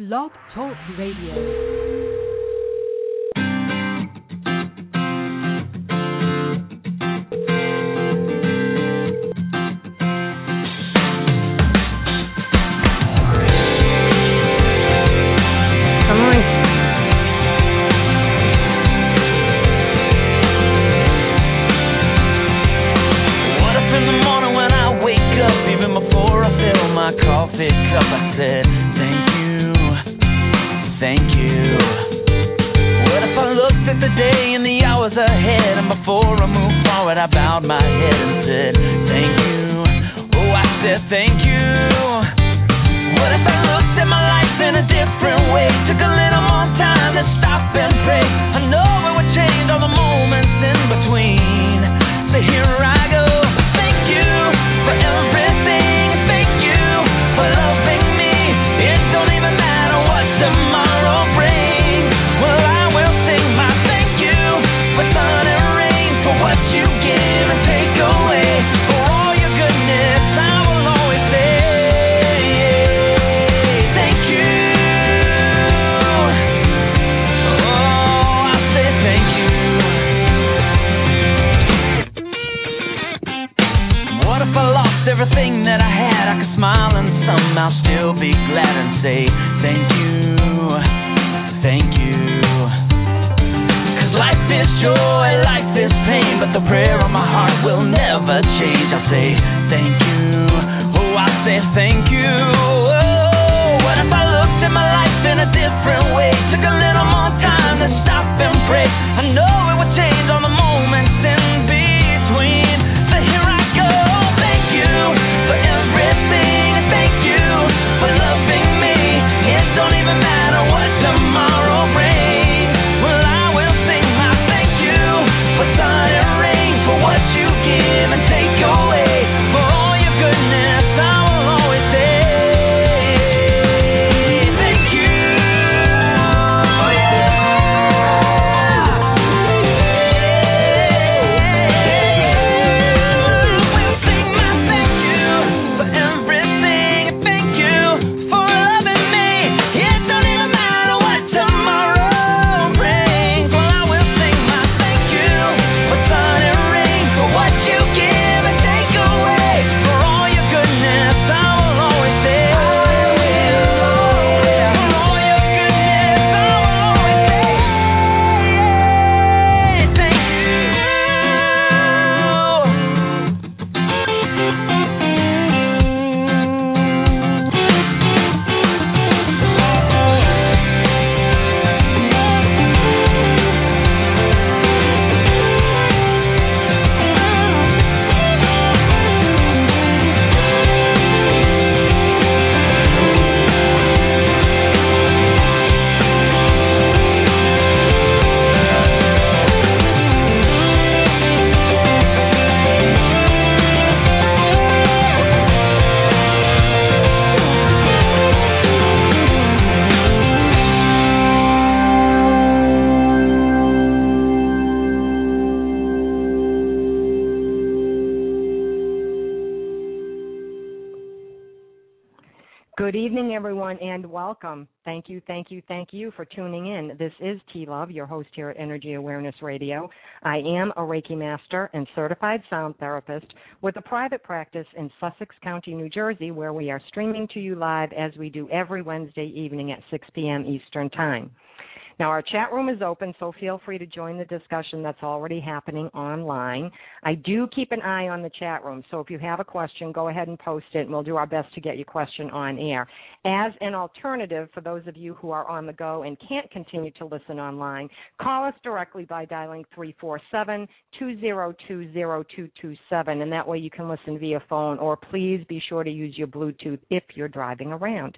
Blog Talk Radio. Thank you, thank you, thank you for tuning in. This is T Love, your host here at Energy Awareness Radio. I am a Reiki master and certified sound therapist with a private practice in Sussex County, New Jersey, where we are streaming to you live as we do every Wednesday evening at 6 p.m. Eastern Time. Now, our chat room is open, so feel free to join the discussion that's already happening online. I do keep an eye on the chat room, so if you have a question, go ahead and post it, and we'll do our best to get your question on air. As an alternative, for those of you who are on the go and can't continue to listen online, call us directly by dialing 347 202 0227, and that way you can listen via phone, or please be sure to use your Bluetooth if you're driving around.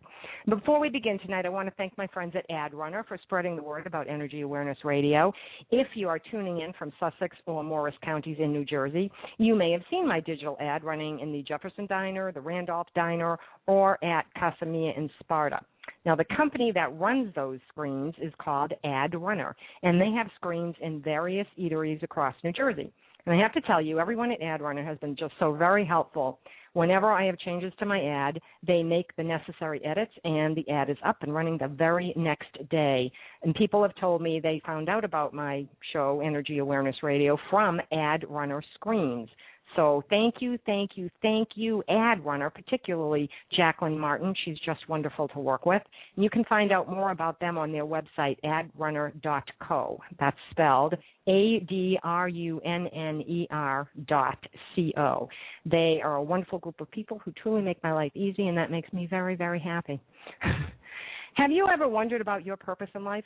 Before we begin tonight, I want to thank my friends at AdRunner for spreading the word about Energy Awareness Radio. If you are tuning in from Sussex or Morris counties in New Jersey, you may have seen my digital ad running in the Jefferson Diner, the Randolph Diner, or at Casamia in Sparta. Now, the company that runs those screens is called Ad Runner, and they have screens in various eateries across New Jersey. And I have to tell you, everyone at AdRunner has been just so very helpful. Whenever I have changes to my ad, they make the necessary edits and the ad is up and running the very next day. And people have told me they found out about my show, Energy Awareness Radio, from AdRunner screens. So thank you, thank you, thank you, ad runner, particularly Jacqueline Martin. She's just wonderful to work with. And you can find out more about them on their website, adrunner.co. That's spelled A D R U N N E R dot C O. They are a wonderful group of people who truly make my life easy, and that makes me very, very happy. Have you ever wondered about your purpose in life?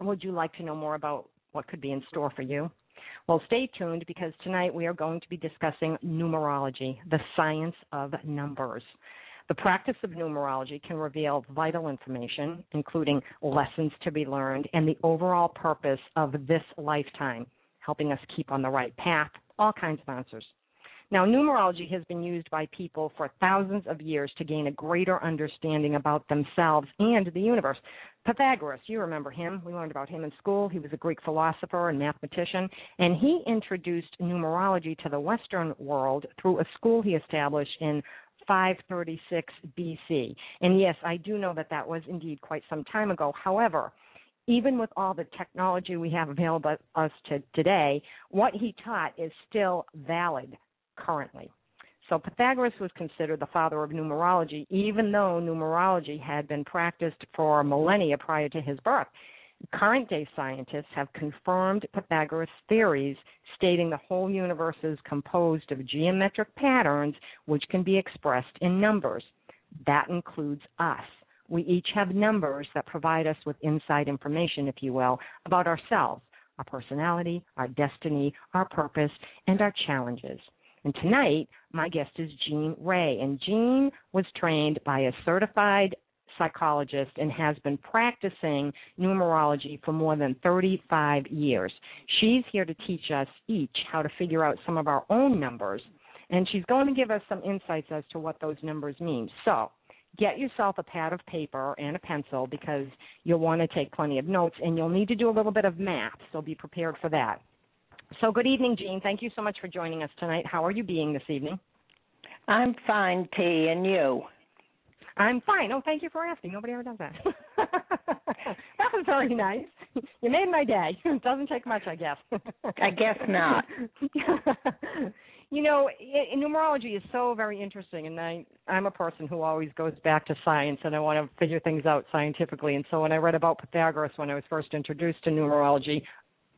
Would you like to know more about what could be in store for you? Well, stay tuned because tonight we are going to be discussing numerology, the science of numbers. The practice of numerology can reveal vital information, including lessons to be learned and the overall purpose of this lifetime, helping us keep on the right path, all kinds of answers. Now, numerology has been used by people for thousands of years to gain a greater understanding about themselves and the universe. Pythagoras, you remember him. We learned about him in school. He was a Greek philosopher and mathematician, and he introduced numerology to the Western world through a school he established in 536 BC. And yes, I do know that that was indeed quite some time ago. However, even with all the technology we have available to us to today, what he taught is still valid currently. So Pythagoras was considered the father of numerology, even though numerology had been practiced for millennia prior to his birth. Current day scientists have confirmed Pythagoras' theories, stating the whole universe is composed of geometric patterns which can be expressed in numbers. That includes us. We each have numbers that provide us with inside information, if you will, about ourselves, our personality, our destiny, our purpose, and our challenges. And tonight, my guest is Jean Ray. And Jean was trained by a certified psychologist and has been practicing numerology for more than 35 years. She's here to teach us each how to figure out some of our own numbers, and she's going to give us some insights as to what those numbers mean. So, get yourself a pad of paper and a pencil because you'll want to take plenty of notes and you'll need to do a little bit of math, so be prepared for that. So, good evening, Jean. Thank you so much for joining us tonight. How are you being this evening? I'm fine, T, and you? I'm fine. Oh, thank you for asking. Nobody ever does that. that was very nice. You made my day. It doesn't take much, I guess. I guess not. you know, numerology is so very interesting, and I I'm a person who always goes back to science, and I want to figure things out scientifically. And so when I read about Pythagoras when I was first introduced to numerology,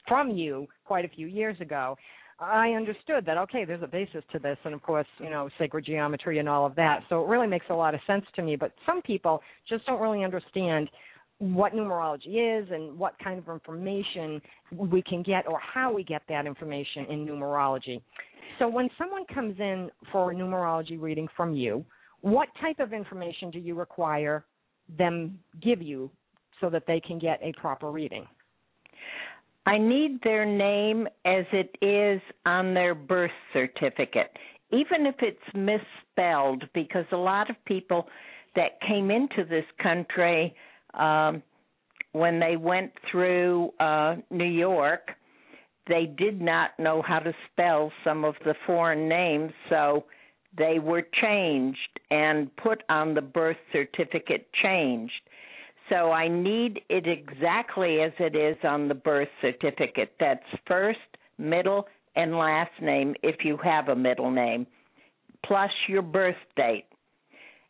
from you quite a few years ago, I understood that okay, there's a basis to this, and of course, you know, sacred geometry and all of that. So it really makes a lot of sense to me. But some people just don't really understand what numerology is and what kind of information we can get or how we get that information in numerology. So when someone comes in for a numerology reading from you, what type of information do you require them give you so that they can get a proper reading? I need their name as it is on their birth certificate, even if it's misspelled, because a lot of people that came into this country um, when they went through uh, New York, they did not know how to spell some of the foreign names, so they were changed and put on the birth certificate changed. So I need it exactly as it is on the birth certificate. That's first, middle, and last name if you have a middle name, plus your birth date.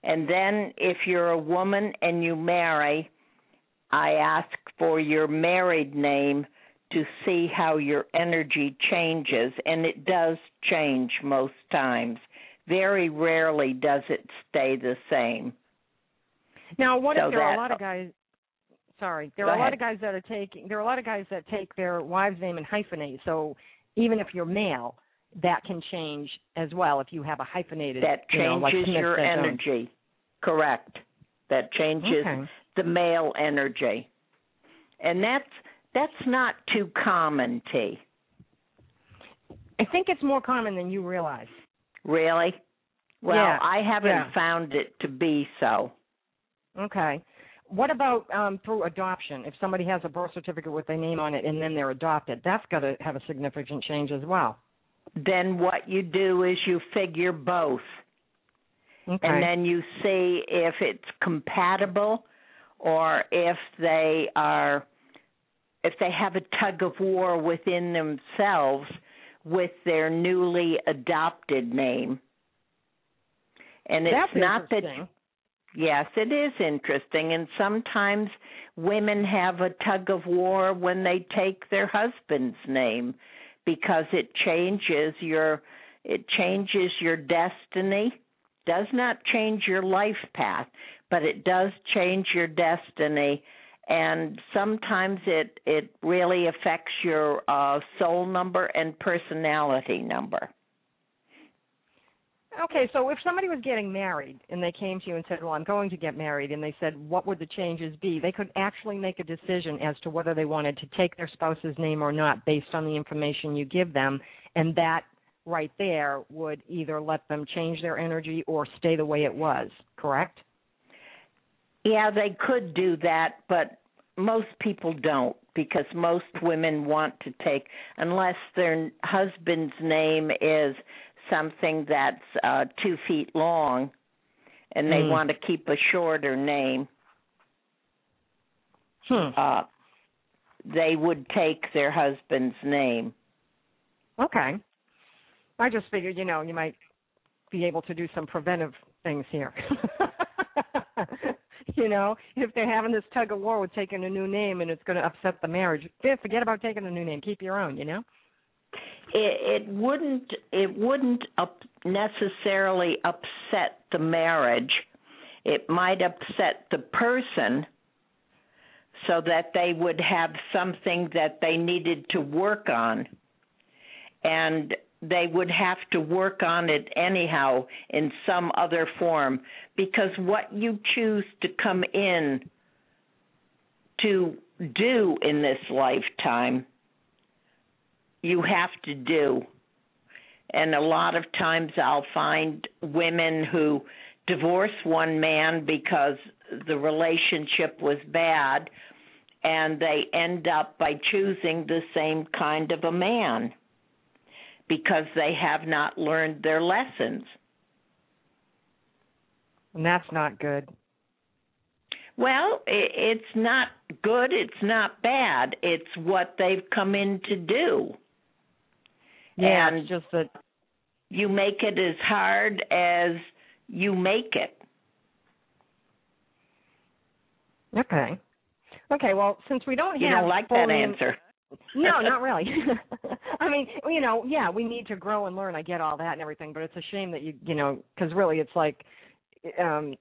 And then if you're a woman and you marry, I ask for your married name to see how your energy changes, and it does change most times. Very rarely does it stay the same. Now, what so if there that, are a lot of guys? Sorry, there are a lot of guys that are taking. There are a lot of guys that take their wife's name and hyphenate. So even if you're male, that can change as well if you have a hyphenated. That changes you know, like your um, energy. Correct. That changes okay. the male energy, and that's that's not too common, T. I think it's more common than you realize. Really? Well, yeah. I haven't yeah. found it to be so. Okay. What about um, through adoption? If somebody has a birth certificate with their name on it and then they're adopted, that's got to have a significant change as well. then what you do is you figure both. Okay. And then you see if it's compatible or if they are if they have a tug of war within themselves with their newly adopted name. And it's That's not that. Yes, it is interesting. And sometimes women have a tug of war when they take their husband's name because it changes your it changes your destiny. Does not change your life path, but it does change your destiny and sometimes it it really affects your uh soul number and personality number. Okay, so if somebody was getting married and they came to you and said, "Well, I'm going to get married," and they said, "What would the changes be?" They could actually make a decision as to whether they wanted to take their spouse's name or not based on the information you give them, and that right there would either let them change their energy or stay the way it was. Correct? Yeah, they could do that, but most people don't because most women want to take unless their husband's name is something that's uh two feet long and they Mm. want to keep a shorter name Hmm. uh they would take their husband's name Okay. I just figured, you know, you might be able to do some preventive things here. you know, if they're having this tug of war with taking a new name and it's going to upset the marriage, forget about taking a new name. Keep your own. You know. It, it wouldn't it wouldn't up necessarily upset the marriage. It might upset the person so that they would have something that they needed to work on. And they would have to work on it anyhow in some other form because what you choose to come in to do in this lifetime you have to do. And a lot of times I'll find women who divorce one man because the relationship was bad and they end up by choosing the same kind of a man because they have not learned their lessons. And that's not good. Well, it's not good, it's not bad. It's what they've come in to do. Yeah, And- it's just that. you make it as hard as you make it. Okay. Okay. Well, since we don't You have don't like that answer. no, not really. I mean, you know, yeah, we need to grow and learn. I get all that and everything, but it's a shame that you, you know, because really, it's like, um,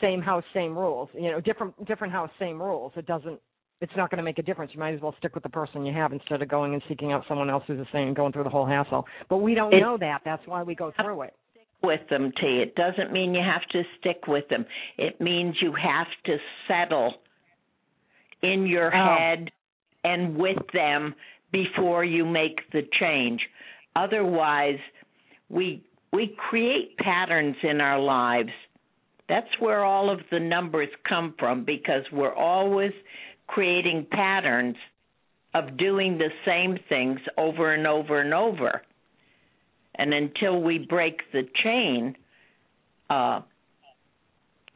same house, same rules. You know, different different house, same rules. It doesn't. It's not going to make a difference. You might as well stick with the person you have instead of going and seeking out someone else who's the same and going through the whole hassle. But we don't It- know that. That's why we go through it. with them, T. It doesn't mean you have to stick with them. It means you have to settle in your Oh. head and with them before you make the change. Otherwise, we we create patterns in our lives. That's where all of the numbers come from because we're always creating patterns of doing the same things over and over and over. And until we break the chain, uh,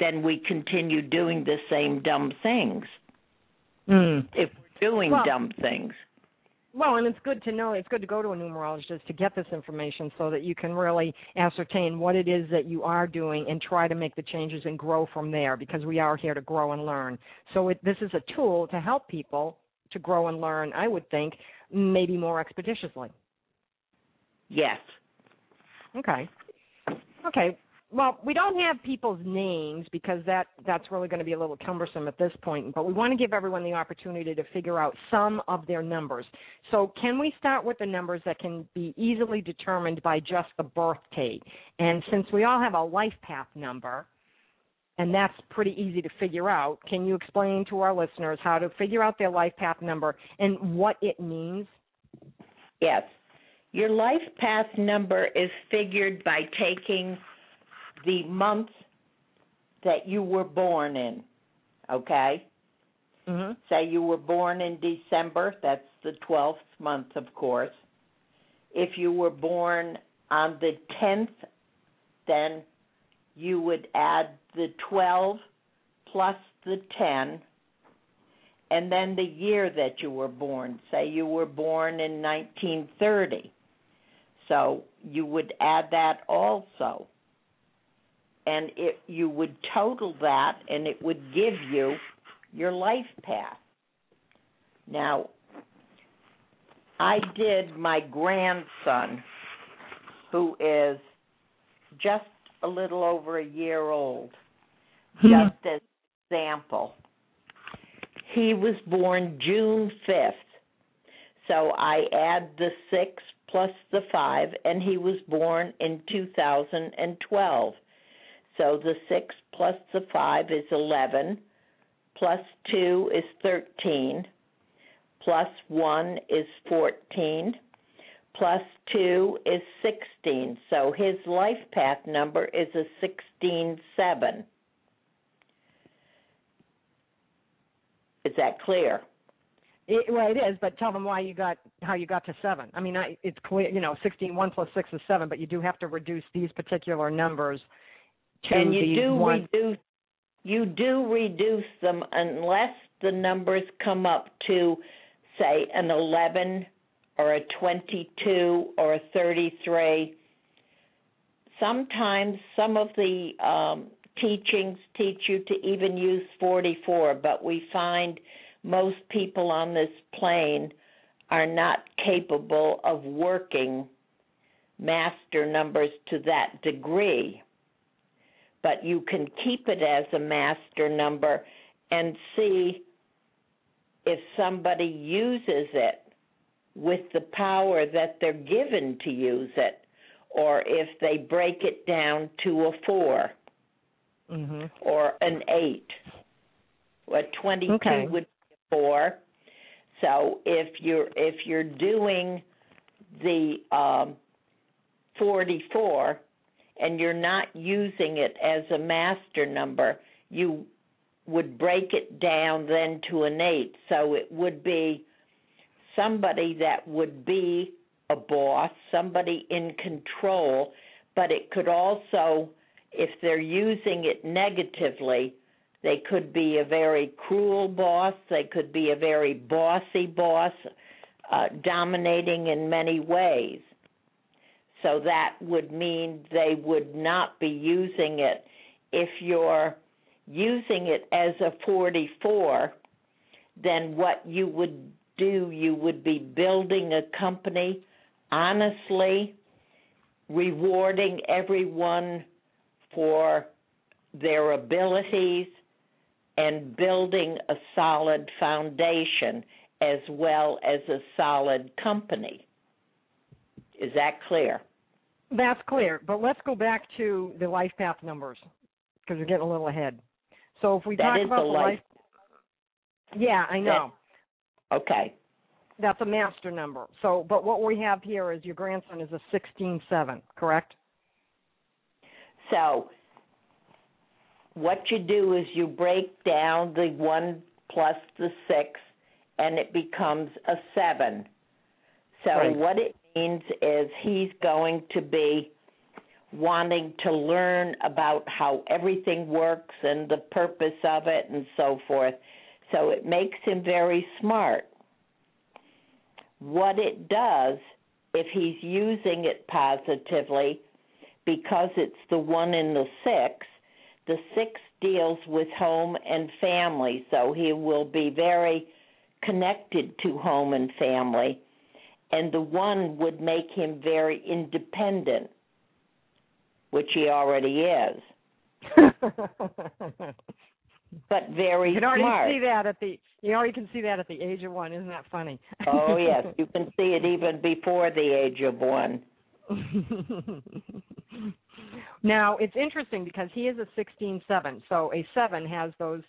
then we continue doing the same dumb things. Mm. If we're doing Well- dumb things. Well, and it's good to know. It's good to go to a numerologist to get this information so that you can really ascertain what it is that you are doing and try to make the changes and grow from there. Because we are here to grow and learn. So it, this is a tool to help people to grow and learn. I would think maybe more expeditiously. Yes. Okay. Okay. Well, we don't have people's names because that that's really going to be a little cumbersome at this point, but we want to give everyone the opportunity to figure out some of their numbers. So, can we start with the numbers that can be easily determined by just the birth date? And since we all have a life path number, and that's pretty easy to figure out, can you explain to our listeners how to figure out their life path number and what it means? Yes. Your life path number is figured by taking the month that you were born in. Okay? Mhm. Say you were born in December, that's the 12th month, of course. If you were born on the 10th, then you would add the 12 plus the 10 and then the year that you were born. Say you were born in 1930. So you would add that also. And it, you would total that and it would give you your life path. Now, I did my grandson, who is just a little over a year old, hmm. just as example. He was born June 5th. So I add the 6 plus the 5, and he was born in 2012. So the 6 plus the 5 is 11, plus 2 is 13, plus 1 is 14, plus 2 is 16. So his life path number is a 16 7. Is that clear? It, well, it is, but tell them why you got how you got to seven. I mean, I, it's clear, you know, sixteen one plus six is seven, but you do have to reduce these particular numbers and you do one. reduce you do reduce them unless the numbers come up to say an 11 or a 22 or a 33 sometimes some of the um, teachings teach you to even use 44 but we find most people on this plane are not capable of working master numbers to that degree but you can keep it as a master number and see if somebody uses it with the power that they're given to use it or if they break it down to a 4 mm-hmm. or an 8 a 22 okay. would be a 4 so if you're if you're doing the um, 44 and you're not using it as a master number, you would break it down then to an eight. So it would be somebody that would be a boss, somebody in control, but it could also, if they're using it negatively, they could be a very cruel boss, they could be a very bossy boss, uh, dominating in many ways. So that would mean they would not be using it. If you're using it as a 44, then what you would do, you would be building a company honestly, rewarding everyone for their abilities, and building a solid foundation as well as a solid company. Is that clear? That's clear, but let's go back to the life path numbers because we're getting a little ahead. So if we that talk about the life, life yeah, I know. That, okay. That's a master number. So, but what we have here is your grandson is a sixteen seven, correct? So, what you do is you break down the one plus the six, and it becomes a seven. So, right. what it means is he's going to be wanting to learn about how everything works and the purpose of it and so forth. So it makes him very smart. What it does, if he's using it positively, because it's the one in the six, the six deals with home and family, so he will be very connected to home and family and the one would make him very independent, which he already is. but very you can already smart. see that at the you already can see that at the age of one. Isn't that funny? oh yes, you can see it even before the age of one. now it's interesting because he is a sixteen seven, so a seven has those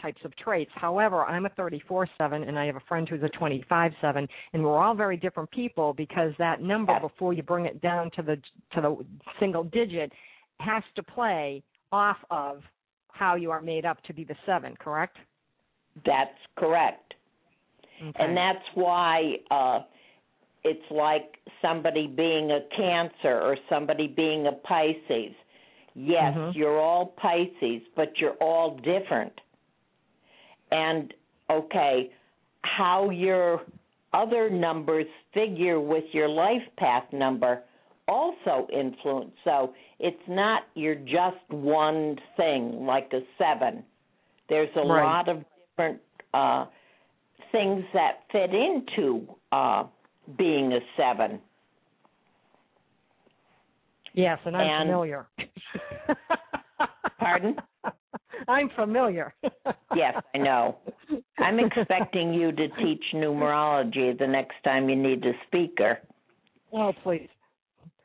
types of traits. However, I'm a 34 7 and I have a friend who's a 25 7 and we're all very different people because that number before you bring it down to the to the single digit has to play off of how you are made up to be the 7, correct? That's correct. Okay. And that's why uh it's like somebody being a Cancer or somebody being a Pisces. Yes, Mhm. you're all Pisces, but you're all different. And okay, how your other numbers figure with your life path number also influence. So it's not you're just one thing like a seven. There's a Right. lot of different uh, things that fit into uh, being a seven. Yes, and I'm And- familiar. Pardon? I'm familiar. Yes, I know. I'm expecting you to teach numerology the next time you need a speaker. Oh, please.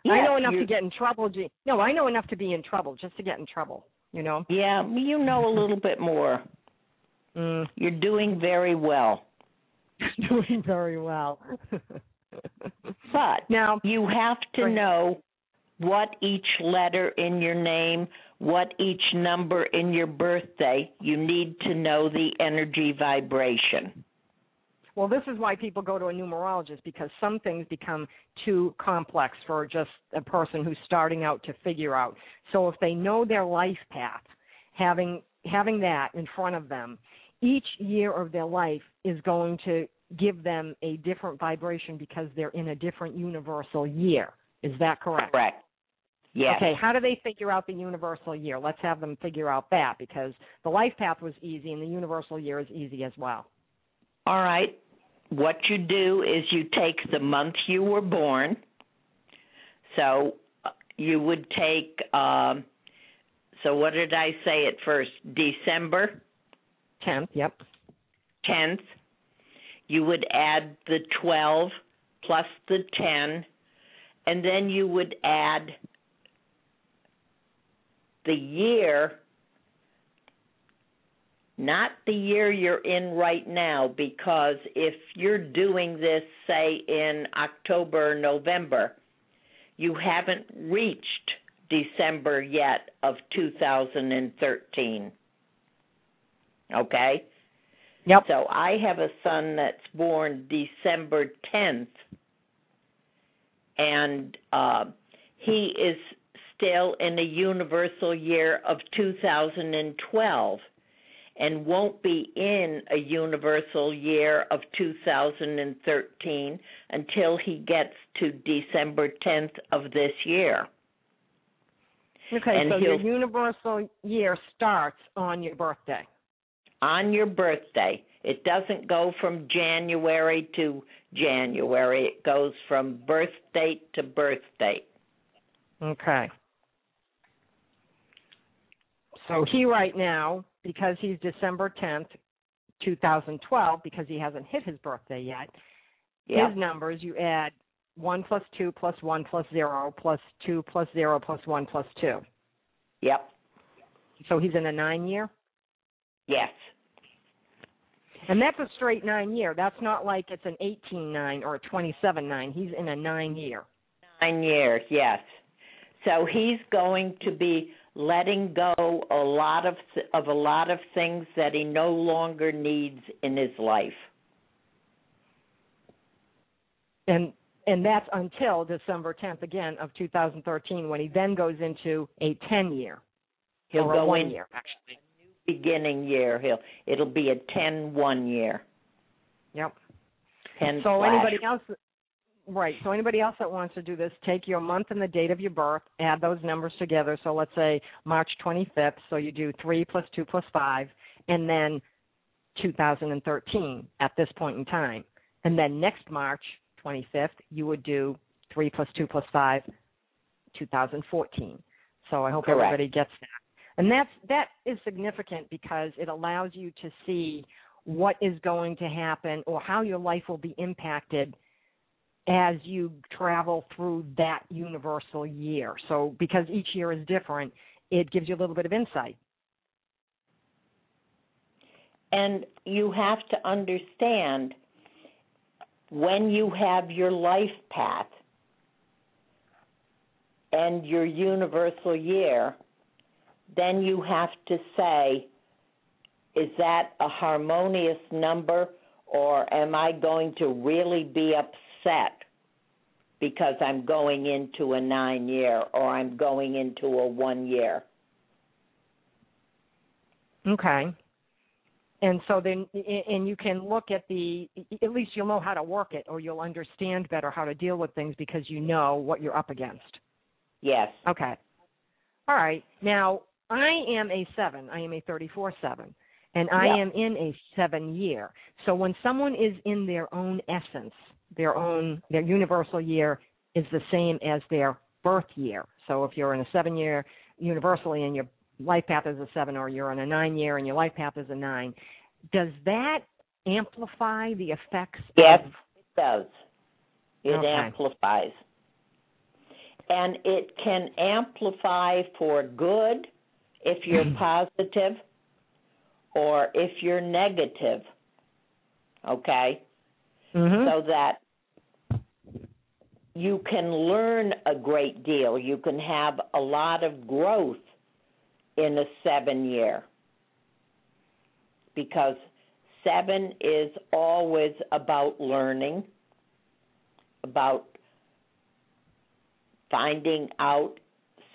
I know enough to get in trouble. G- No, I know enough to be in trouble, just to get in trouble. You know. Yeah, you know a little bit more. Mm, You're doing very well. doing very well. But now, you have to know what each letter in your name, what each number in your birthday, you need to know the energy vibration. well, this is why people go to a numerologist because some things become too complex for just a person who's starting out to figure out. So if they know their life path, having having that in front of them, each year of their life is going to give them a different vibration because they're in a different universal year. Is that correct? Correct. Yes. Okay, how do they figure out the universal year? Let's have them figure out that because the life path was easy and the universal year is easy as well. All right. What you do is you take the month you were born. So uh, you would take, um, so what did I say at first? December 10th, yep. 10th. You would add the 12 plus the 10, and then you would add the year, not the year you're in right now, because if you're doing this, say, in October November, you haven't reached December yet of 2013. Okay? Yep. So I have a son that's born December 10th, and uh, he is still in a universal year of 2012 and won't be in a universal year of 2013 until he gets to December 10th of this year. Okay, And so your universal year starts on your birthday. on your birthday. It doesn't go from January to January. It goes from birth date to birth date. Okay. So he right now, because he's December 10th, 2012, because he hasn't hit his birthday yet, Yeah. his numbers you add 1 plus 2 plus 1 plus 0 plus 2 plus 0 plus 1 plus 2. Yep. So he's in a 9 year? Yes. And that's a straight 9 year. That's not like it's an 18 9 or a 27 9. He's in a 9 year. Nine years, yes. So he's going to be letting go a lot of of a lot of things that he no longer needs in his life. and and that's until December 10th again of 2013 when he then goes into a 10 year He'll go in year actually. Beginning year. He'll it'll be a ten one year. Yep. Ten So slash anybody else right, so anybody else that wants to do this, take your month and the date of your birth, add those numbers together. So let's say March 25th, so you do 3 plus 2 plus 5 and then 2013 at this point in time. And then next March 25th, you would do 3 plus 2 plus 5 2014. So I hope Correct. everybody gets that. And that's that is significant because it allows you to see what is going to happen or how your life will be impacted as you travel through that universal year. So because each year is different, it gives you a little bit of insight. And you have to understand when you have your life path and your universal year, then you have to say, is that a harmonious number or am I going to really be upset because I'm going into a nine year or I'm going into a one year. Okay. And so then, and you can look at the, at least you'll know how to work it or you'll understand better how to deal with things because you know what you're up against. Yes. Okay. All right. Now, I am a seven. I am a 34 seven. And I Yeah. am in a seven year. So when someone is in their own essence, their own, their universal year is the same as their birth year. So if you're in a seven year universally and your life path is a seven, or you're in a nine year and your life path is a nine, does that amplify the effects Yes, of it does. It Okay. amplifies. And it can amplify for good if you're positive or if you're negative. Okay? Mhm. So that you can learn a great deal. You can have a lot of growth in a seven year. Because seven is always about learning, about finding out.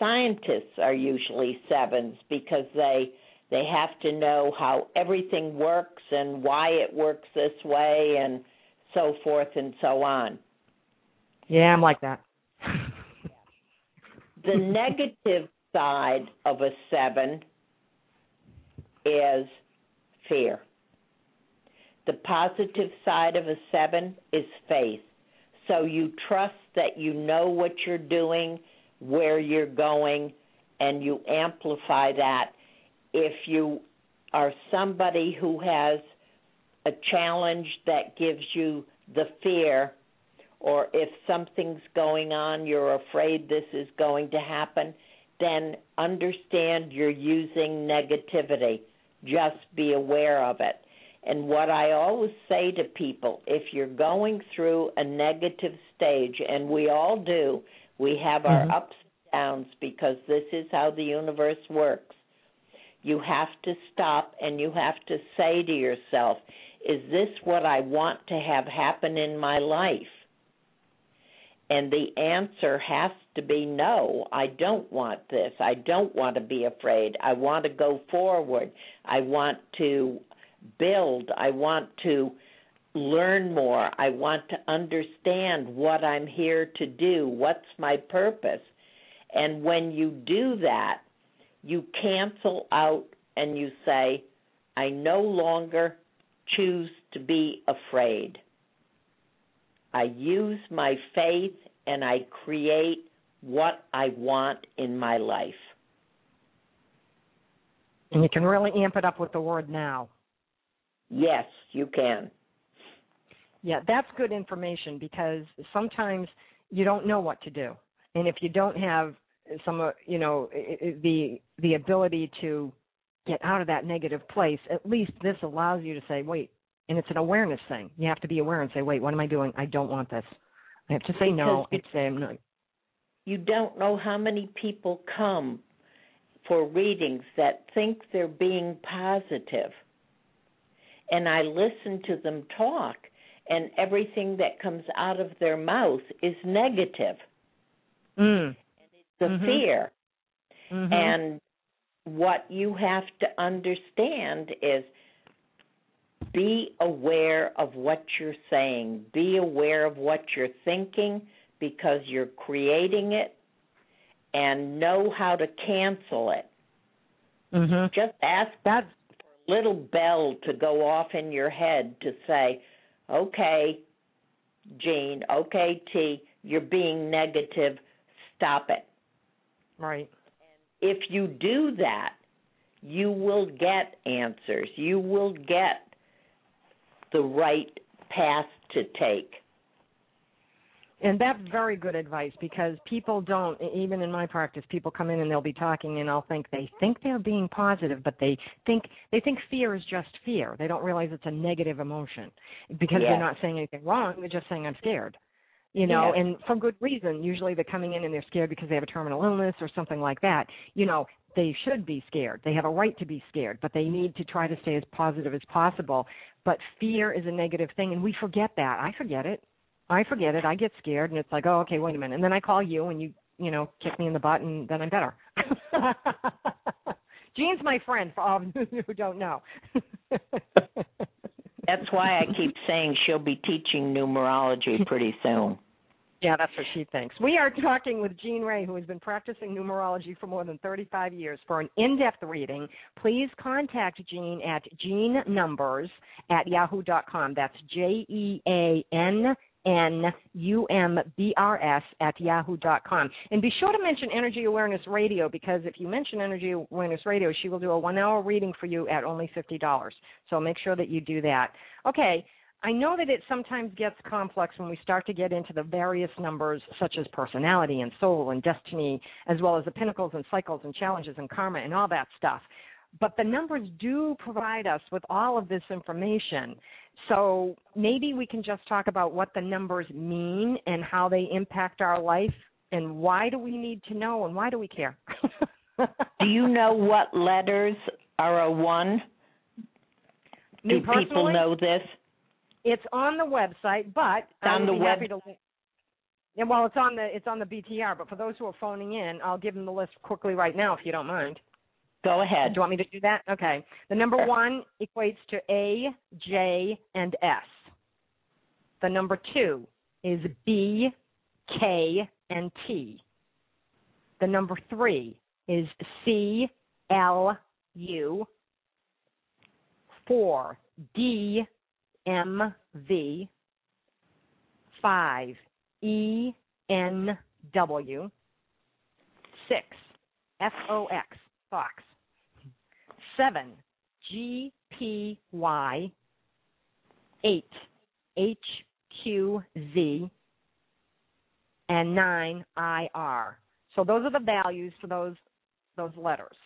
Scientists are usually sevens because they they have to know how everything works and why it works this way and so forth and so on. Yeah, I'm like that. The negative side of a seven is fear. The positive side of a seven is faith. So you trust that you know what you're doing, where you're going, and you amplify that. If you are somebody who has a challenge that gives you the fear, or if something's going on, you're afraid this is going to happen, then understand you're using negativity. Just be aware of it. And what I always say to people if you're going through a negative stage, and we all do, we have our Mhm. ups and downs because this is how the universe works. You have to stop and you have to say to yourself, is this what I want to have happen in my life? And the answer has to be no, I don't want this. I don't want to be afraid. I want to go forward. I want to build. I want to learn more. I want to understand what I'm here to do. What's my purpose? And when you do that, you cancel out and you say, I no longer choose to be afraid. I use my faith and I create what I want in my life. and you can really amp it up with the word now. Yes, you can. Yeah, that's good information because sometimes you don't know what to do, and if you don't have some, uh, you know, the the ability to get out of that negative place, at least this allows you to say, wait, and it's an awareness thing. You have to be aware and say, wait, what am I doing? I don't want this. I have to say no. Because have to say I'm not. You don't know how many people come for readings that think they're being positive. And I listen to them talk, and everything that comes out of their mouth is negative. Mm. The Mhm. fear. Mhm. And what you have to understand is be aware of what you're saying, be aware of what you're thinking because you're creating it, and know how to cancel it. Mhm. Just ask That's a little bell to go off in your head to say, okay, Jean, okay, T, you're being negative, stop it. right. if you do that, you will get answers. You will get the right path to take. And that's very good advice because people don't, even in my practice, people come in and they'll be talking and I'll think they think they're being positive, but they think they think fear is just fear. They don't realize it's a negative emotion because they're not saying anything wrong. They're just saying I'm scared. You know, and for good reason. Usually they're coming in and they're scared because they have a terminal illness or something like that. You know, they should be scared. They have a right to be scared, but they need to try to stay as positive as possible. But fear is a negative thing and we forget that. I forget it I forget it. I get scared, and it's like, oh, okay, wait a minute. And then I call you, and you, you know, kick me in the butt, and then I'm better. Jean's my friend for all of you who don't know. That's why I keep saying she'll be teaching numerology pretty soon. Yeah, that's what she thinks. We are talking with Jean Ray, who has been practicing numerology for more than 35 years. For an in-depth reading, please contact Jean at jeannumbers at yahoo.com. That's J-E-A-N N-U-M-B-R-S at yahoo.com. And be sure to mention Energy Awareness Radio because if you mention Energy Awareness Radio, she will do a one hour reading for you at only $50. So make sure that you do that. Okay. I know that it sometimes gets complex when we start to get into the various numbers such as personality and soul and destiny, as well as the pinnacles and cycles and challenges and karma and all that stuff. But the numbers do provide us with all of this information. So maybe we can just talk about what the numbers mean and how they impact our life and why do we need to know and why do we care? do you know what letters are a one? Do people know this? It's on the website, but on the web. To, yeah, well, it's on the it's on the BTR. But for those who are phoning in, I'll give them the list quickly right now, if you don't mind. Go ahead. Do you want me to do that? Okay. The number one equates to A, J, and S. The number two is B, K, and T. The number three is C, L, U. Four, D, M, V. Five, E, N, W. Six, F, O, X, Fox seven G P Y eight H Q Z and nine I R. So those are the values for those those letters.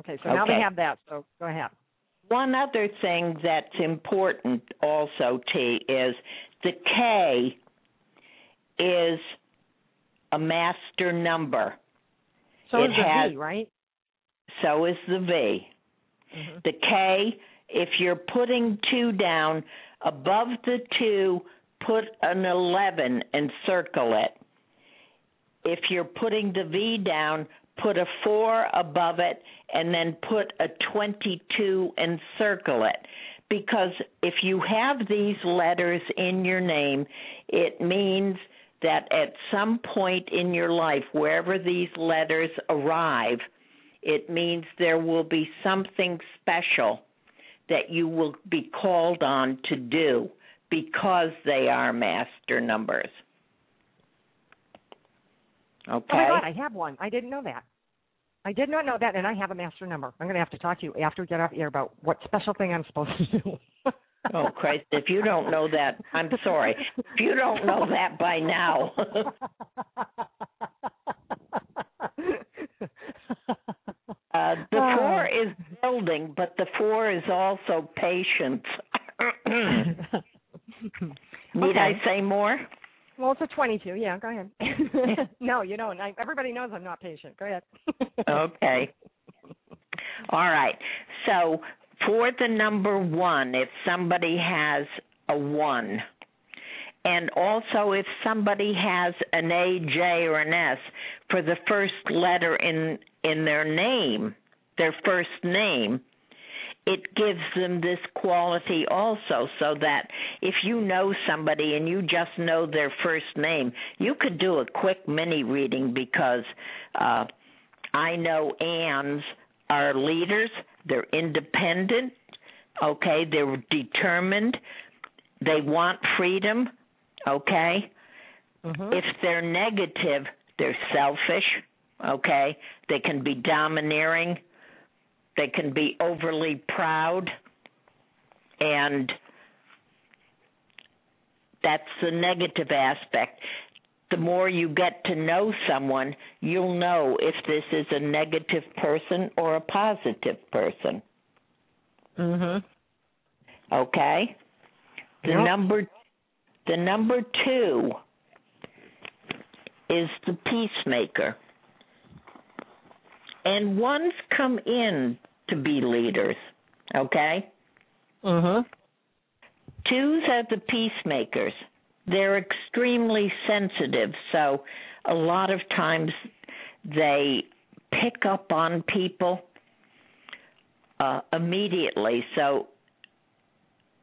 Okay, so now okay. we have that. So go ahead. One other thing that's important also, T, is the K is a master number. So it is the has, V, right? So is the V. Mm-hmm. The K, if you're putting two down, above the two, put an 11 and circle it. If you're putting the V down, put a 4 above it and then put a 22 and circle it. Because if you have these letters in your name, it means that at some point in your life, wherever these letters arrive, it means there will be something special that you will be called on to do because they are master numbers. Okay. Oh my God, I have one. I didn't know that. I did not know that, and I have a master number. I'm going to have to talk to you after we get off air about what special thing I'm supposed to do. oh Christ! If you don't know that, I'm sorry. If you don't know that by now. Uh, the oh. four is building, but the four is also patience. Need okay. I say more? Well, it's a 22. Yeah, go ahead. no, you don't. I, everybody knows I'm not patient. Go ahead. okay. All right. So for the number one, if somebody has a one, and also if somebody has an A, J, or an S for the first letter in in their name, their first name, it gives them this quality also so that if you know somebody and you just know their first name, you could do a quick mini reading because uh I know Anns are leaders, they're independent, okay, they're determined, they want freedom, okay? Mm-hmm. If they're negative, they're selfish, okay? They can be domineering, they can be overly proud, and that's the negative aspect. The more you get to know someone, you'll know if this is a negative person or a positive person. Mhm. Okay? The yep. number the number 2 is the peacemaker. And ones come in to be leaders, okay? Mhm. Twos are the peacemakers. they're extremely sensitive. So a lot of times they pick up on people uh, immediately. So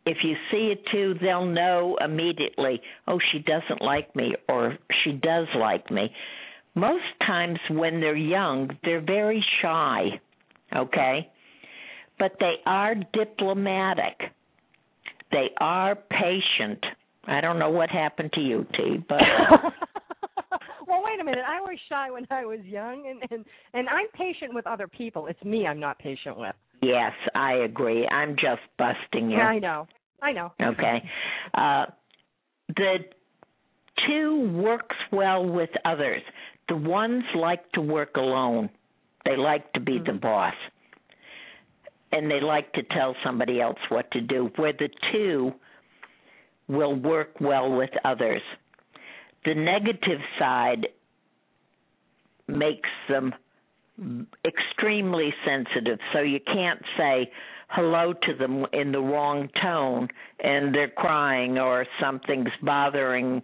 if you see a two, they'll know immediately, oh, she doesn't like me or she does like me. Most times when they're young, they're very shy, okay? But they are diplomatic. They are patient. I don't know what happened to you, T, but well, wait a minute. I was shy when I was young, and and and I'm patient with other people. It's me I'm not patient with. Yes, I agree. I'm just busting you. I know. I know. Okay. Uh, the two works well with others. The ones like to work alone. They like to be mm-hmm. the boss. And they like to tell somebody else what to do. Where the two will work well with others. The negative side makes them extremely sensitive, so you can't say hello to them in the wrong tone and they're crying or something's bothering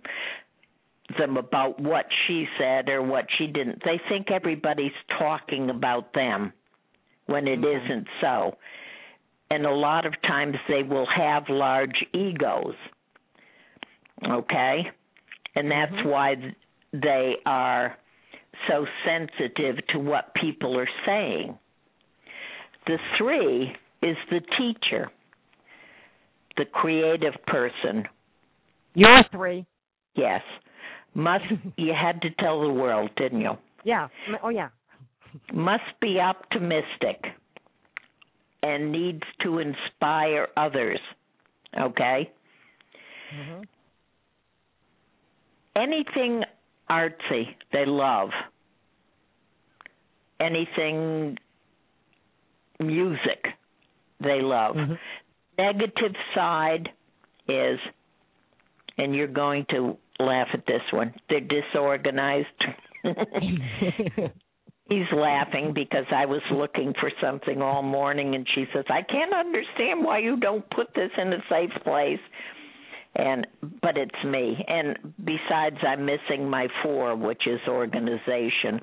them about what she said or what she didn't. They think everybody's talking about them when it mm-hmm. not so. And a lot of times they will have large egos. Okay? And that's mm-hmm. why they are so sensitive to what people are saying. The three is the teacher, the creative person. You're three. Yes. Must you had to tell the world, didn't you? Yeah. Oh yeah. Must be optimistic and needs to inspire others. Okay? Mm-hmm. Anything artsy they love. Anything music they love. Mm-hmm. Negative side is, and you're going to laugh at this one, they're disorganized. He's laughing because I was looking for something all morning and she says, I can't understand why you don't put this in a safe place. And but it's me. And besides I'm missing my four, which is organization.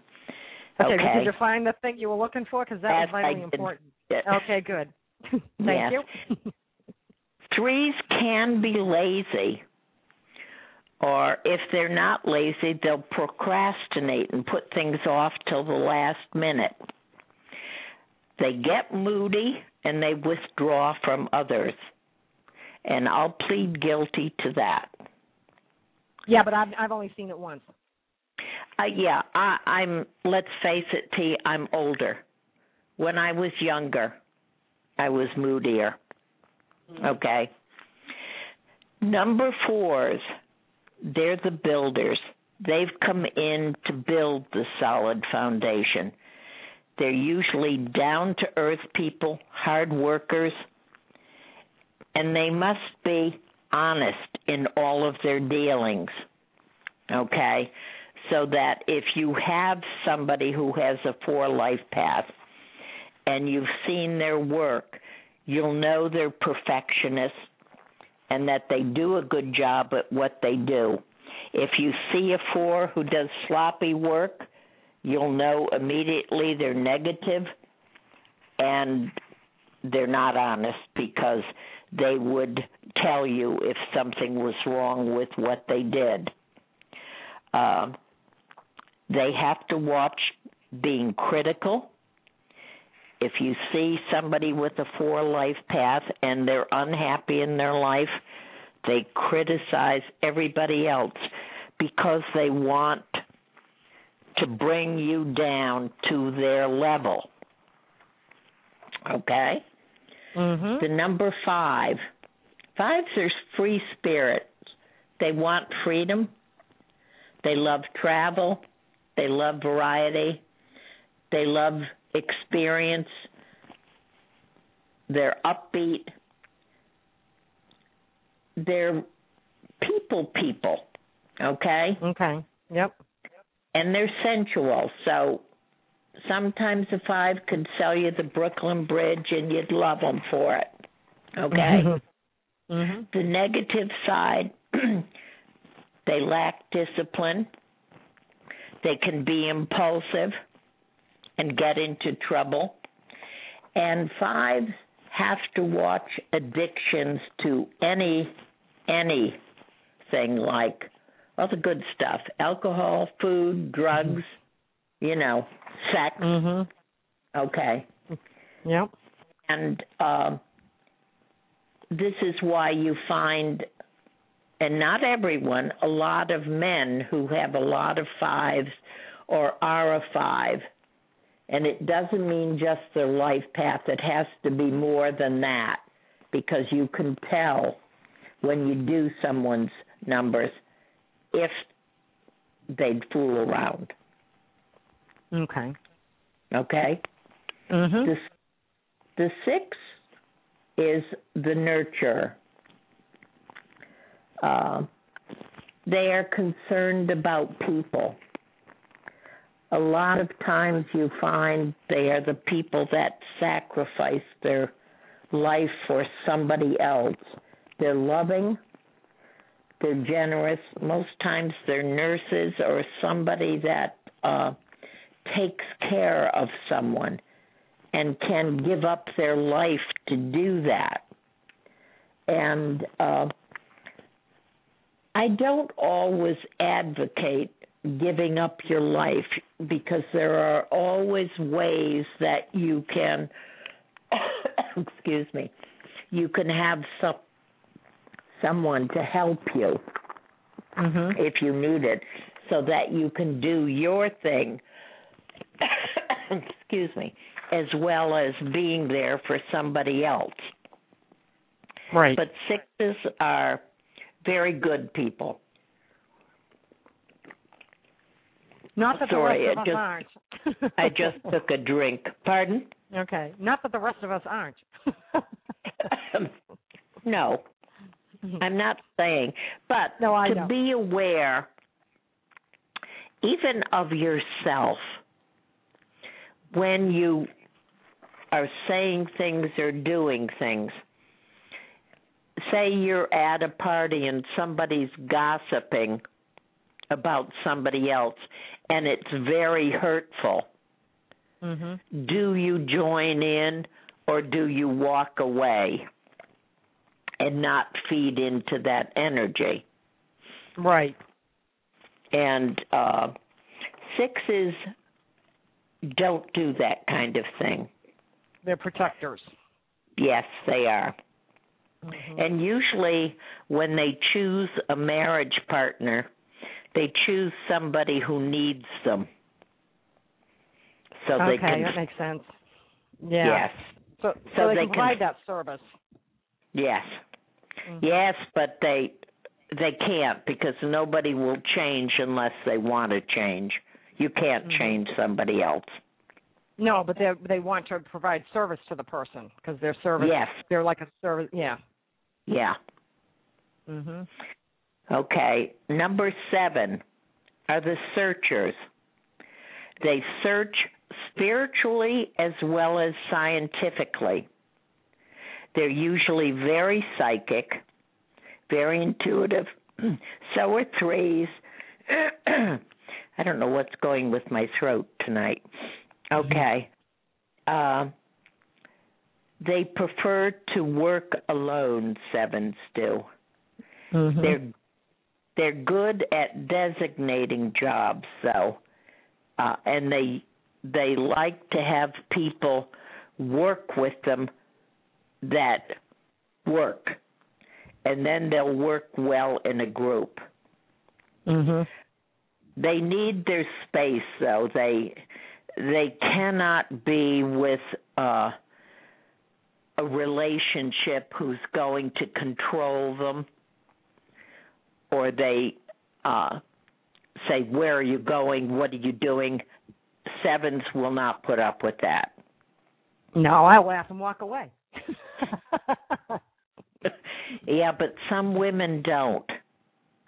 Okay, okay. did you find the thing you were looking for? Because that was vitally important. Okay, good. Thank yes. you. Threes can be lazy, or if they're not lazy, they'll procrastinate and put things off till the last minute. They get moody and they withdraw from others. And I'll plead guilty to that. Yeah, but I've I've only seen it once. Uh, yeah, I, I'm. Let's face it, T. I'm older. When I was younger, I was moodier. Mm-hmm. Okay. Number fours, they're the builders. They've come in to build the solid foundation. They're usually down to earth people, hard workers, and they must be honest in all of their dealings. Okay? So that if you have somebody who has a four life path, and you've seen their work, you'll know they're perfectionists and that they do a good job at what they do. If you see a four who does sloppy work, you'll know immediately they're negative and they're not honest because they would tell you if something was wrong with what they did. Uh, they have to watch being critical if you see somebody with a four life path and they're unhappy in their life, they criticize everybody else because they want to bring you down to their level. Okay? Mm-hmm. The number five. Fives are free spirits. They want freedom. They love travel. They love variety. They love experience. They're upbeat. They're people people. Okay? Okay. Yep. And they're sensual. So sometimes the five could sell you the Brooklyn Bridge and you'd love them for it. Okay? Mm-hmm. The negative side, They lack discipline. They can be impulsive and get into trouble. And fives have to watch addictions to any anything like all the good stuff alcohol, food, drugs, you know, sex. Mhm. Okay. Yep. And uh, this is why you find, and not everyone, a lot of men who have a lot of fives or are a five. And it doesn't mean just their life path, it has to be more than that because you can tell when you do someone's numbers if they'd fool around. Okay. Okay? Mhm. The, the six is the nurture. Uh, they are concerned about people. A lot of times you find they are the people that sacrifice their life for somebody else. They're loving, they're generous. Most times they're nurses or somebody that uh, takes care of someone and can give up their life to do that. And uh, I don't always advocate giving up your life because there are always ways that you can excuse me you can have some someone to help you Mhm. if you need it so that you can do your thing excuse me as well as being there for somebody else Right. but sixes are very good people Not that sorry, the rest of I us just- aren't. i just took a drink pardon Okay. Not that the rest of us aren't. no i'm not saying but No, I to know. be aware even of yourself when you are saying things or doing things say you're at a party and somebody's gossiping about somebody else and it's very hurtful mhm. do you join in or do you walk away and not feed into that energy Right. and uh sixes don't do that kind of thing They're protectors. yes they are Mhm. and usually when they choose a marriage partner they choose somebody who needs them so okay, they can Okay, that makes sense. Yeah. yes So, so, So they, they can provide that service. yes Mhm. Yes, but they they can't because nobody will change unless they want to change. You can't Mhm. change somebody else. No, but they they want to provide service to the person because their service. Yes. They're like a service. Yeah. Yeah. Mhm. Okay. Number 7 are the searchers. They search spiritually as well as scientifically. They're usually very psychic, very intuitive. so are threes. I don't know what's going with my throat tonight. Okay. Uh, they prefer to work alone, sevens do. Mhm. They're they're good at designating jobs though. Uh, and they they like to have people work with them that work and then they'll work well in a group. Mhm. They need their space though. They they cannot be with uh a relationship who's going to control them or they uh say where are you going what are you doing sevens will not put up with that No, I laugh and walk away. yeah but some women don't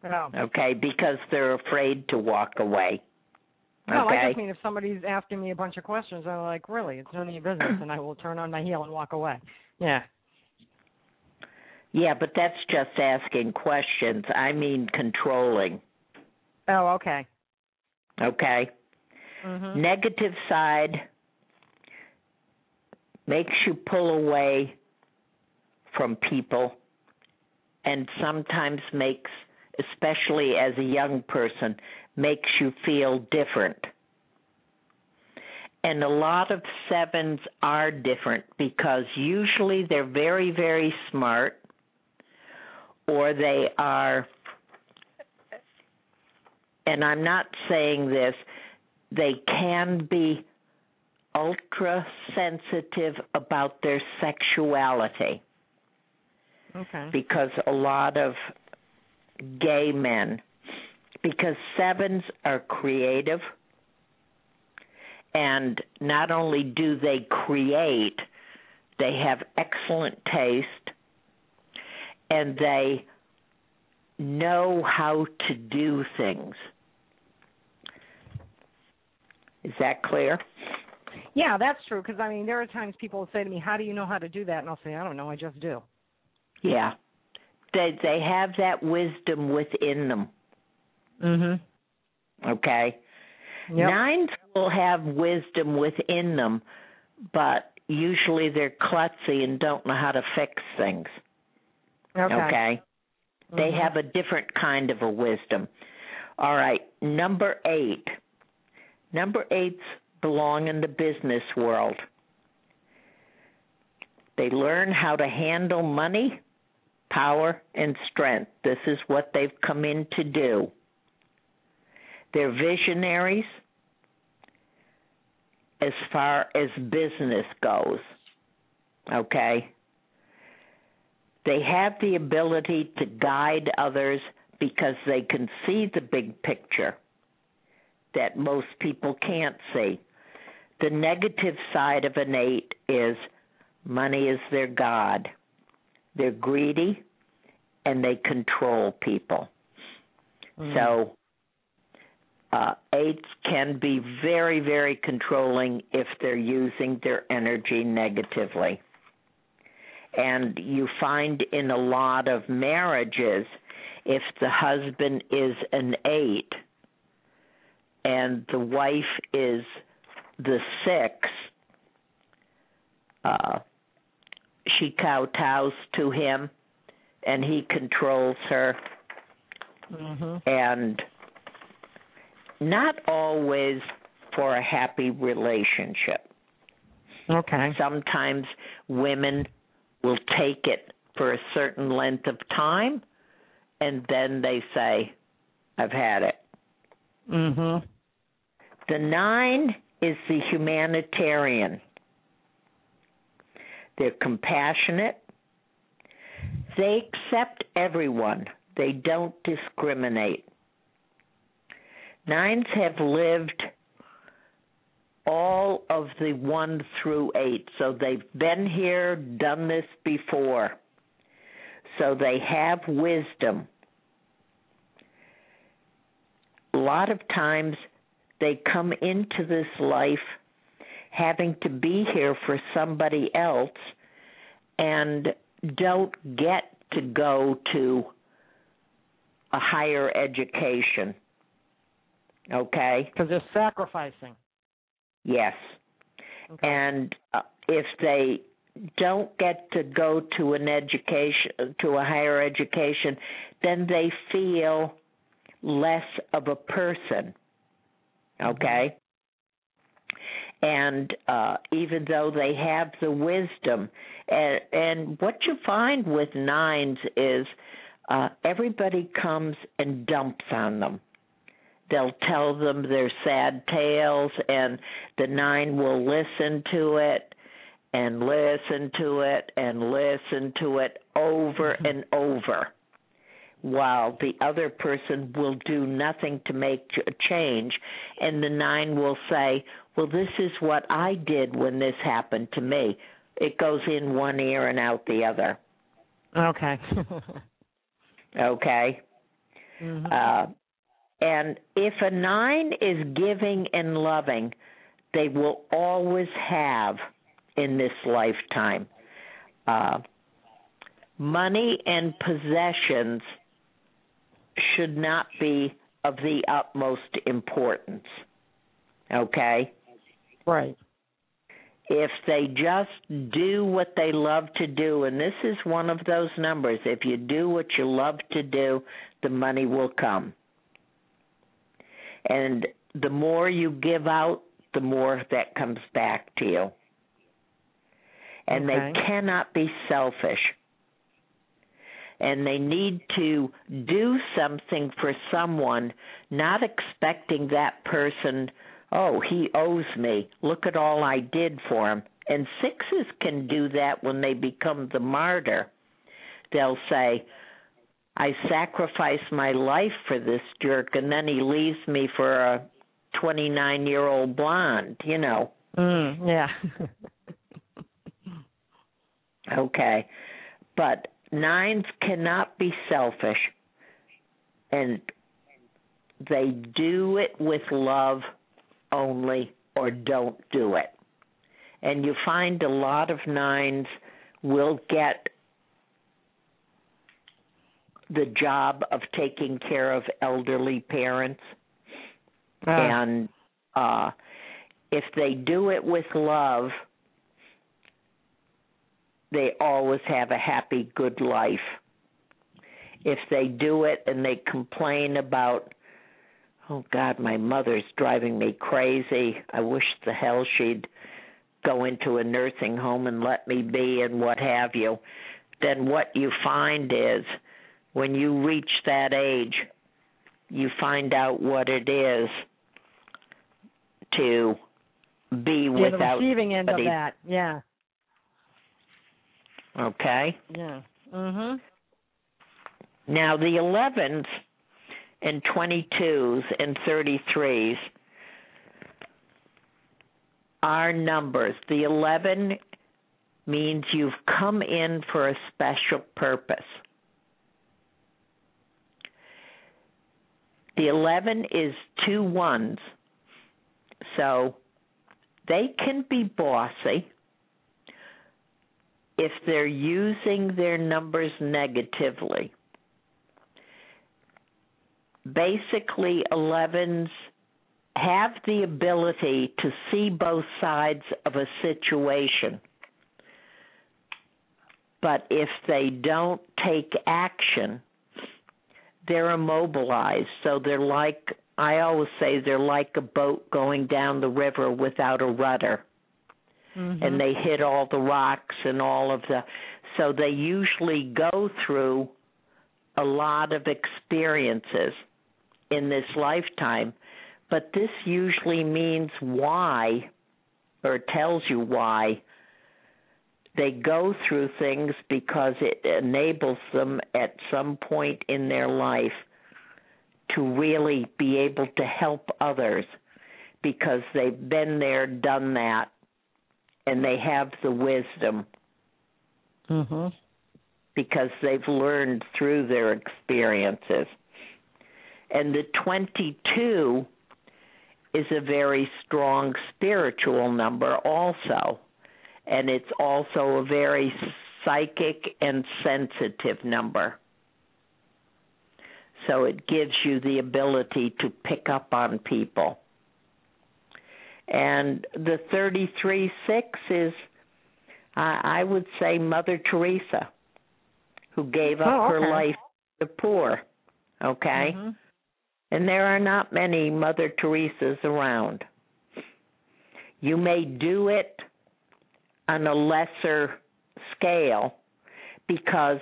no. okay because they're afraid to walk away No, I just mean if somebody's asking me a bunch of questions, I'm like, really, it's none of your business, and I will turn on my heel and walk away. Yeah. Yeah but that's just asking questions i mean controlling Oh, okay. Okay. Mm-hmm. Negative side makes you pull away from people and sometimes makes especially as a young person makes you feel different and a lot of sevens are different because usually they're very very smart or they are and I'm not saying this they can be ultra sensitive about their sexuality. Okay. Because a lot of gay men, because sevens are creative, and not only do they create, they have excellent taste, and they know how to do things. Is that clear? Yeah, that's true. Because I mean, there are times people will say to me, "How do you know how to do that?" And I'll say, "I don't know. I just do." Yeah, they they have that wisdom within them. Mhm. Okay. Yep. Nines will have wisdom within them, but usually they're klutzy and don't know how to fix things. Okay. Okay. They Mhm. have a different kind of a wisdom. All right, number eight. Number eights belong in the business world. They learn how to handle money, power, and strength. This is what they've come in to do. They're visionaries as far as business goes. Okay? They have the ability to guide others because they can see the big picture that most people can't see. The negative side of an eight is money is their God. They're greedy and they control people. Mhm. So, uh, eights can be very, very controlling if they're using their energy negatively. And you find in a lot of marriages, if the husband is an eight and the wife is the six, uh, she kowtows to him and he controls her Mhm. and not always for a happy relationship. Okay. Sometimes women will take it for a certain length of time and then they say, I've had it. Mhm. The nine is the humanitarian. They're compassionate. They accept everyone. They don't discriminate. Nines have lived all of the one through eight. So they've been here, done this before. So they have wisdom. A lot of times they come into this life having to be here for somebody else and don't get to go to a higher education. Okay? Because they're sacrificing. Yes. Okay. And uh, if they don't get to go to an education to a higher education, then they feel less of a person. Okay? And uh even though they have the wisdom and and what you find with nines is uh everybody comes and dumps on them they'll tell them their sad tales and the nine will listen to it and listen to it and listen to it over and over while the other person will do nothing to make a change and the nine will say well this is what i did when this happened to me it goes in one ear and out the other Okay. okay Mhm. uh and if a nine is giving and loving, they will always have in this lifetime. Uh, money and possessions should not be of the utmost importance. Okay? Right. If they just do what they love to do, and this is one of those numbers, if you do what you love to do, the money will come. And the more you give out, the more that comes back to you. And okay. they cannot be selfish and they need to do something for someone, not expecting that person, oh, he owes me. Look at all I did for him. And sixes can do that when they become the martyr. They'll say, I sacrifice my life for this jerk, and then he leaves me for a 29 year old blonde, you know. Mm, yeah. okay. But nines cannot be selfish and they do it with love only or don't do it. And you find a lot of nines will get the job of taking care of elderly parents. Uh. And uh if they do it with love, they always have a happy, good life. If they do it and they complain about, oh God, my mother's driving me crazy. I wish the hell she'd go into a nursing home and let me be and what have you, then what you find is when you reach that age, you find out what it is to be yeah, without the receiving end somebody. of that. Yeah. Okay. Yeah. Mhm. Now the 11s and 22s and 33s are numbers. The 11 means you've come in for a special purpose. The 11 is two ones. So they can be bossy if they're using their numbers negatively. Basically, 11s have the ability to see both sides of a situation. But if they don't take action, they're immobilized. So they're like, I always say, they're like a boat going down the river without a rudder mm-hmm. and they hit all the rocks and all of the so they usually go through a lot of experiences in this lifetime but this usually means why or tells you why they go through things because it enables them at some point in their life to really be able to help others because they've been there, done that, and they have the wisdom mm-hmm. because they've learned through their experiences. And the 22 is a very strong spiritual number, also. And it's also a very psychic and sensitive number. So it gives you the ability to pick up on people. And the 33 6 is, I would say, Mother Teresa, who gave up oh, okay. her life to the poor. Okay? Mm-hmm. And there are not many Mother Teresas around. You may do it on a lesser scale because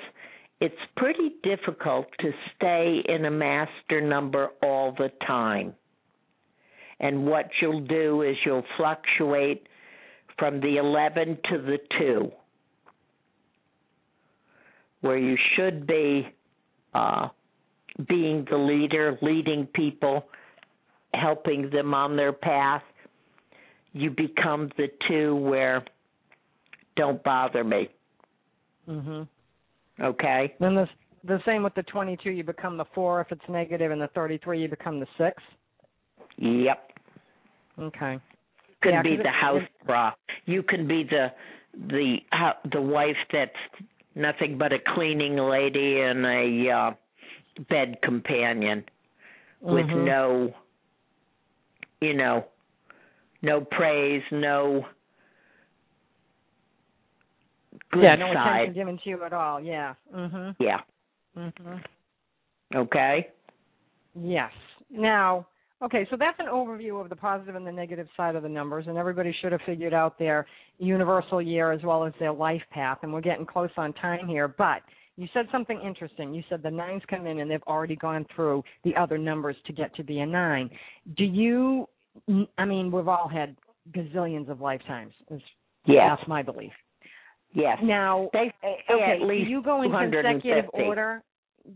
it's pretty difficult to stay in a master number all the time. And what you'll do is you'll fluctuate from the 11 to the 2, where you should be uh, being the leader, leading people, helping them on their path. You become the 2 where don't bother me. Mhm. Okay? Then the the same with the 22, you become the 4 if it's negative, and the 33, you become the 6. Yep. Okay. Could Yeah, be the house it- bra. You can be the the uh, the wife that's nothing but a cleaning lady and a uh, bed companion, with Mhm. no, you know, no praise, no good yeah, no side. attention given to you at all. Yeah. Mhm. Yeah. Mhm. Okay. Yes. Now, okay, so that's an overview of the positive and the negative side of the numbers, and everybody should have figured out their universal year as well as their life path. And we're getting close on time here, but you said something interesting. You said the nines come in and they've already gone through the other numbers to get to be a nine. Do you? I mean, we've all had gazillions of lifetimes. Is Yes. that's my belief. Yes. Now, They say okay, at least do you go in consecutive order?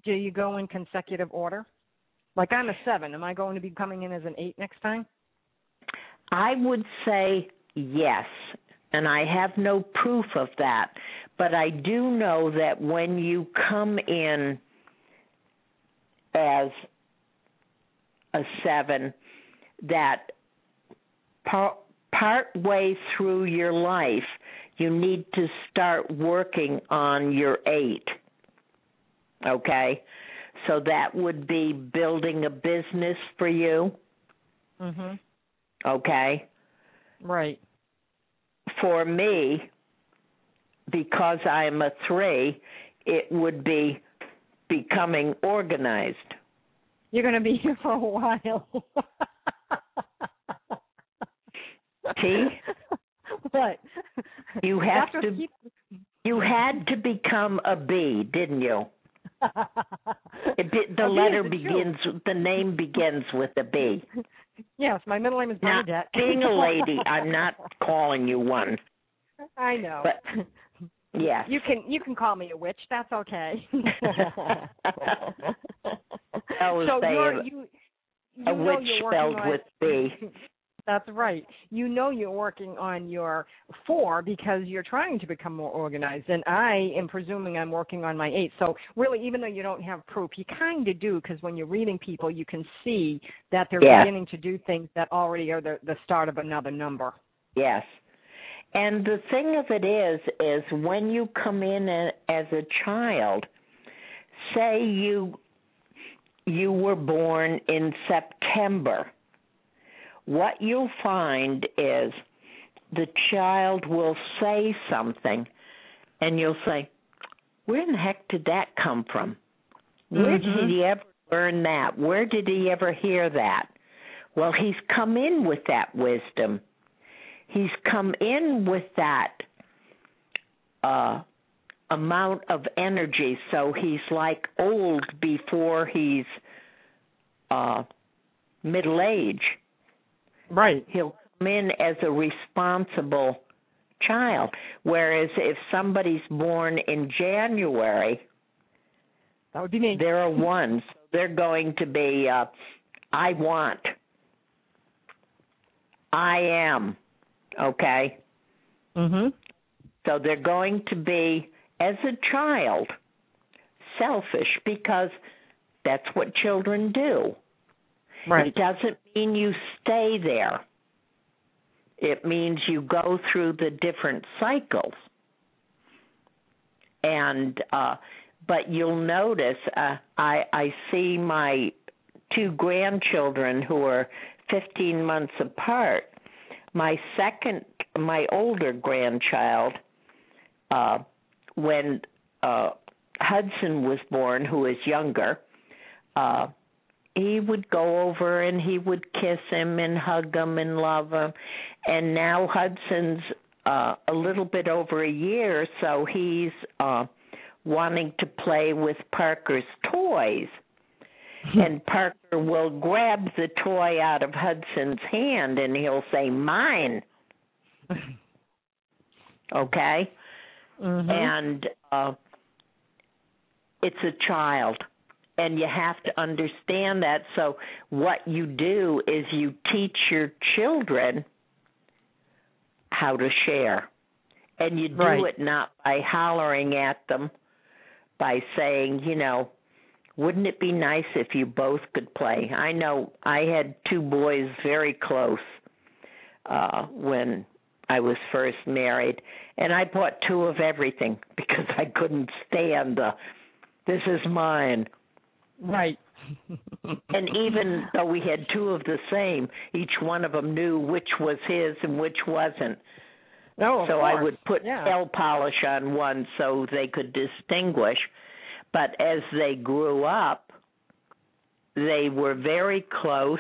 Do you go in consecutive order? Like I'm a seven. Am I going to be coming in as an eight next time? I would say yes, and I have no proof of that, but I do know that when you come in as a seven, that par- part way through your life, you need to start working on your eight. Okay? So that would be building a business for you. Mhm. Okay? Right. for me, because I'm a three, it would be becoming organized. You're going to be here for a while. T? What? You have to- keep- You had to become a B, didn't you? It be, the A letter begins, the name begins with a B. Yes, my middle name is Now, being a lady, I'm not calling you one. I know. But- Yes. You can you can call me a witch. That's okay. I was so saying you're, you you a witch spelled on, with B. That's right. You know you're working on your four because you're trying to become more organized, and I am presuming I'm working on my eight. So really, even though you don't have proof, you kind of do because when you're reading people, you can see that they're Yeah. beginning to do things that already are the the start of another number. Yes. And the thing of it is, is when you come in a- as a child, say you you were born in September, what you'll find is the child will say something, and you'll say, "Where in the heck did that come from? Where Mhm. did he ever learn that? Where did he ever hear that?" Well, he's come in with that wisdom he's come in with that uh amount of energy so he's like old before he's uh middle age Right. he'll come in as a responsible child whereas if somebody's born in January That would be me. there are ones they're going to be uh I want I am okay Mhm. So they're going to be, as a child, selfish because that's what children do. Right. It doesn't mean you stay there. It means you go through the different cycles. And uh but you'll notice uh I I see my two grandchildren who are 15 months apart. My second my older grandchild uh when uh Hudson was born who is younger uh he would go over and he would kiss him and hug him and love him. And now Hudson's uh a little bit over a year so he's uh wanting to play with Parker's toys. And Parker will grab the toy out of Hudson's hand and he'll say mine. Okay? Mhm. and uh it's a child and you have to understand that so what you do is you teach your children how to share and you do Right. it not by hollering at them by saying you know wouldn't it be nice if you both could play i know i had two boys very close uh when I was first married, and I bought two of everything because I couldn't stand the this is mine. Right. and even though we had two of the same, each one of them knew which was his and which wasn't. Oh, no, so course. I would put yeah. nail polish on one so they could distinguish. But as they grew up, they were very close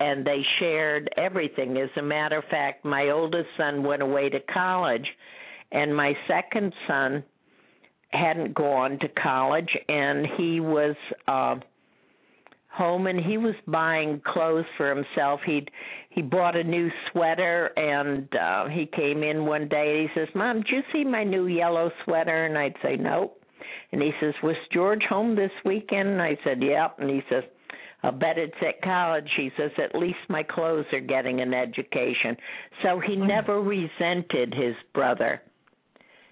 and they shared everything. As a matter of fact, my oldest son went away to college, and my second son hadn't gone to college, and he was uh, home and he was buying clothes for himself. He'd he bought a new sweater, and uh, he came in one day and he says, "Mom, did you see my new yellow sweater?" And I'd say, "Nope." And he says, "Was George home this weekend?" And I said, "Yep." And he says I'll bet it's at college. He says, at least my clothes are getting an education. So he never resented his brother.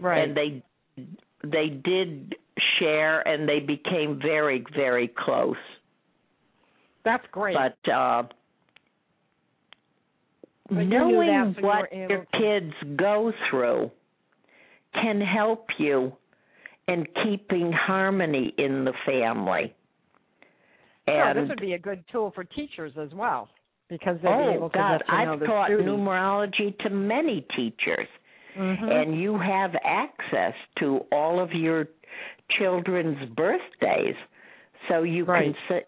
Right. And they they did share and they became very, very close. That's great. But uh but knowing what your kids go through can help you in keeping harmony in the family. Sure, this would be a good tool for teachers as well because they'll oh, be able to God, I've taught students. numerology to many teachers, mm-hmm. and you have access to all of your children's birthdays, so you right. can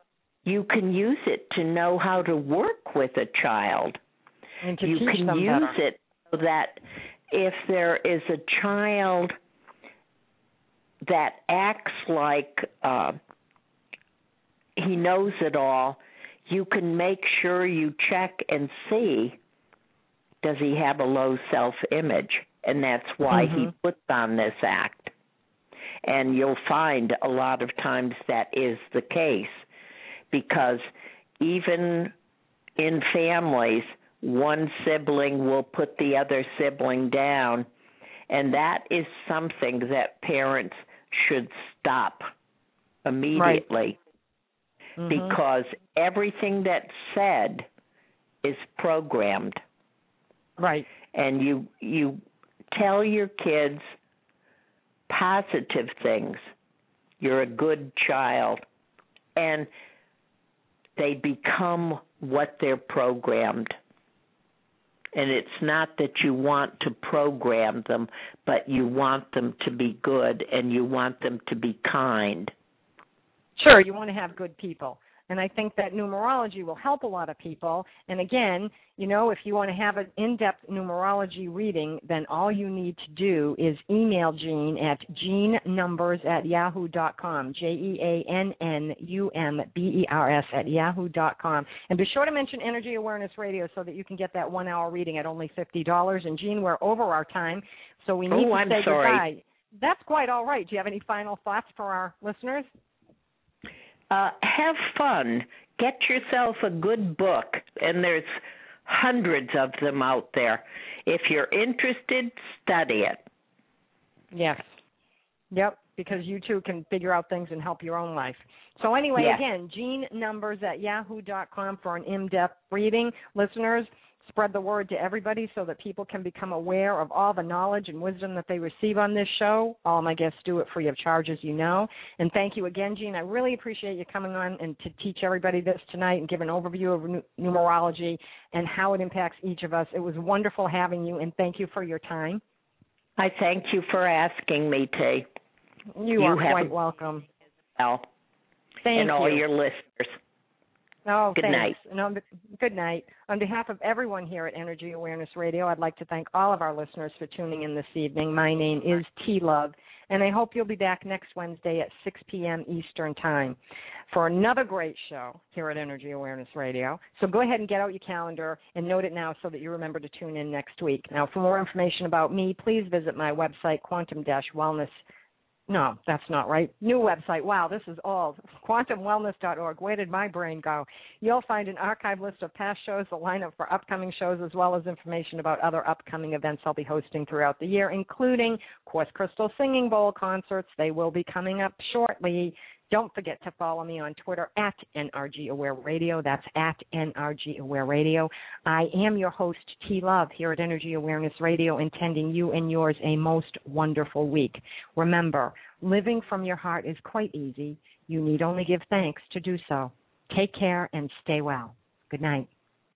you can use it to know how to work with a child. And to you teach can them use better. it so that if there is a child that acts like uh, he knows it all, you can make sure you check and see does he have a low self image? And that's why mm-hmm. he puts on this act. And you'll find a lot of times that is the case because even in families, one sibling will put the other sibling down. And that is something that parents should stop immediately. Right mm-hmm. because everything that's said is programmed. Right. And you you tell your kids positive things. You're a good child. And they become what they're programmed. And it's not that you want to program them, but you want them to be good and you want them to be kind. Sure, you want to have good people. And I think that numerology will help a lot of people. And again, you know, if you want to have an in depth numerology reading, then all you need to do is email Jean at jeannumbers at yahoo.com. J E A N N U M B E R S at yahoo.com. And be sure to mention Energy Awareness Radio so that you can get that one hour reading at only $50. And Jean, we're over our time, so we need oh, to I'm say sorry. goodbye. That's quite all right. Do you have any final thoughts for our listeners? Uh, have fun. Get yourself a good book, and there's hundreds of them out there. If you're interested, study it. Yes. Yep, because you too can figure out things and help your own life. So anyway, yes. again, Jean numbers at yahoo.com for an in-depth reading. Listeners, spread the word to everybody so that people can become aware of all the knowledge and wisdom that they receive on this show. All my guests do it free of charge, as you know. And thank you again, Jean. I really appreciate you coming on and to teach everybody this tonight and give an overview of numerology and how it impacts each of us. It was wonderful having you, and thank you for your time. I thank you for asking me, T. You, you are quite welcome. Well, thank and you. all your listeners. Oh, good thanks. night. And on, good night. On behalf of everyone here at Energy Awareness Radio, I'd like to thank all of our listeners for tuning in this evening. My name is T Love, and I hope you'll be back next Wednesday at 6 p.m. Eastern Time for another great show here at Energy Awareness Radio. So go ahead and get out your calendar and note it now so that you remember to tune in next week. Now, for more information about me, please visit my website, quantum-wellness.com no, that's not right. New website. Wow, this is old. QuantumWellness.org. Where did my brain go? You'll find an archive list of past shows, a lineup for upcoming shows, as well as information about other upcoming events I'll be hosting throughout the year, including Quartz Crystal Singing Bowl concerts. They will be coming up shortly. Don't forget to follow me on Twitter at NRG Aware Radio. That's at NRG Aware Radio. I am your host, T Love, here at Energy Awareness Radio, intending you and yours a most wonderful week. Remember, living from your heart is quite easy. You need only give thanks to do so. Take care and stay well. Good night.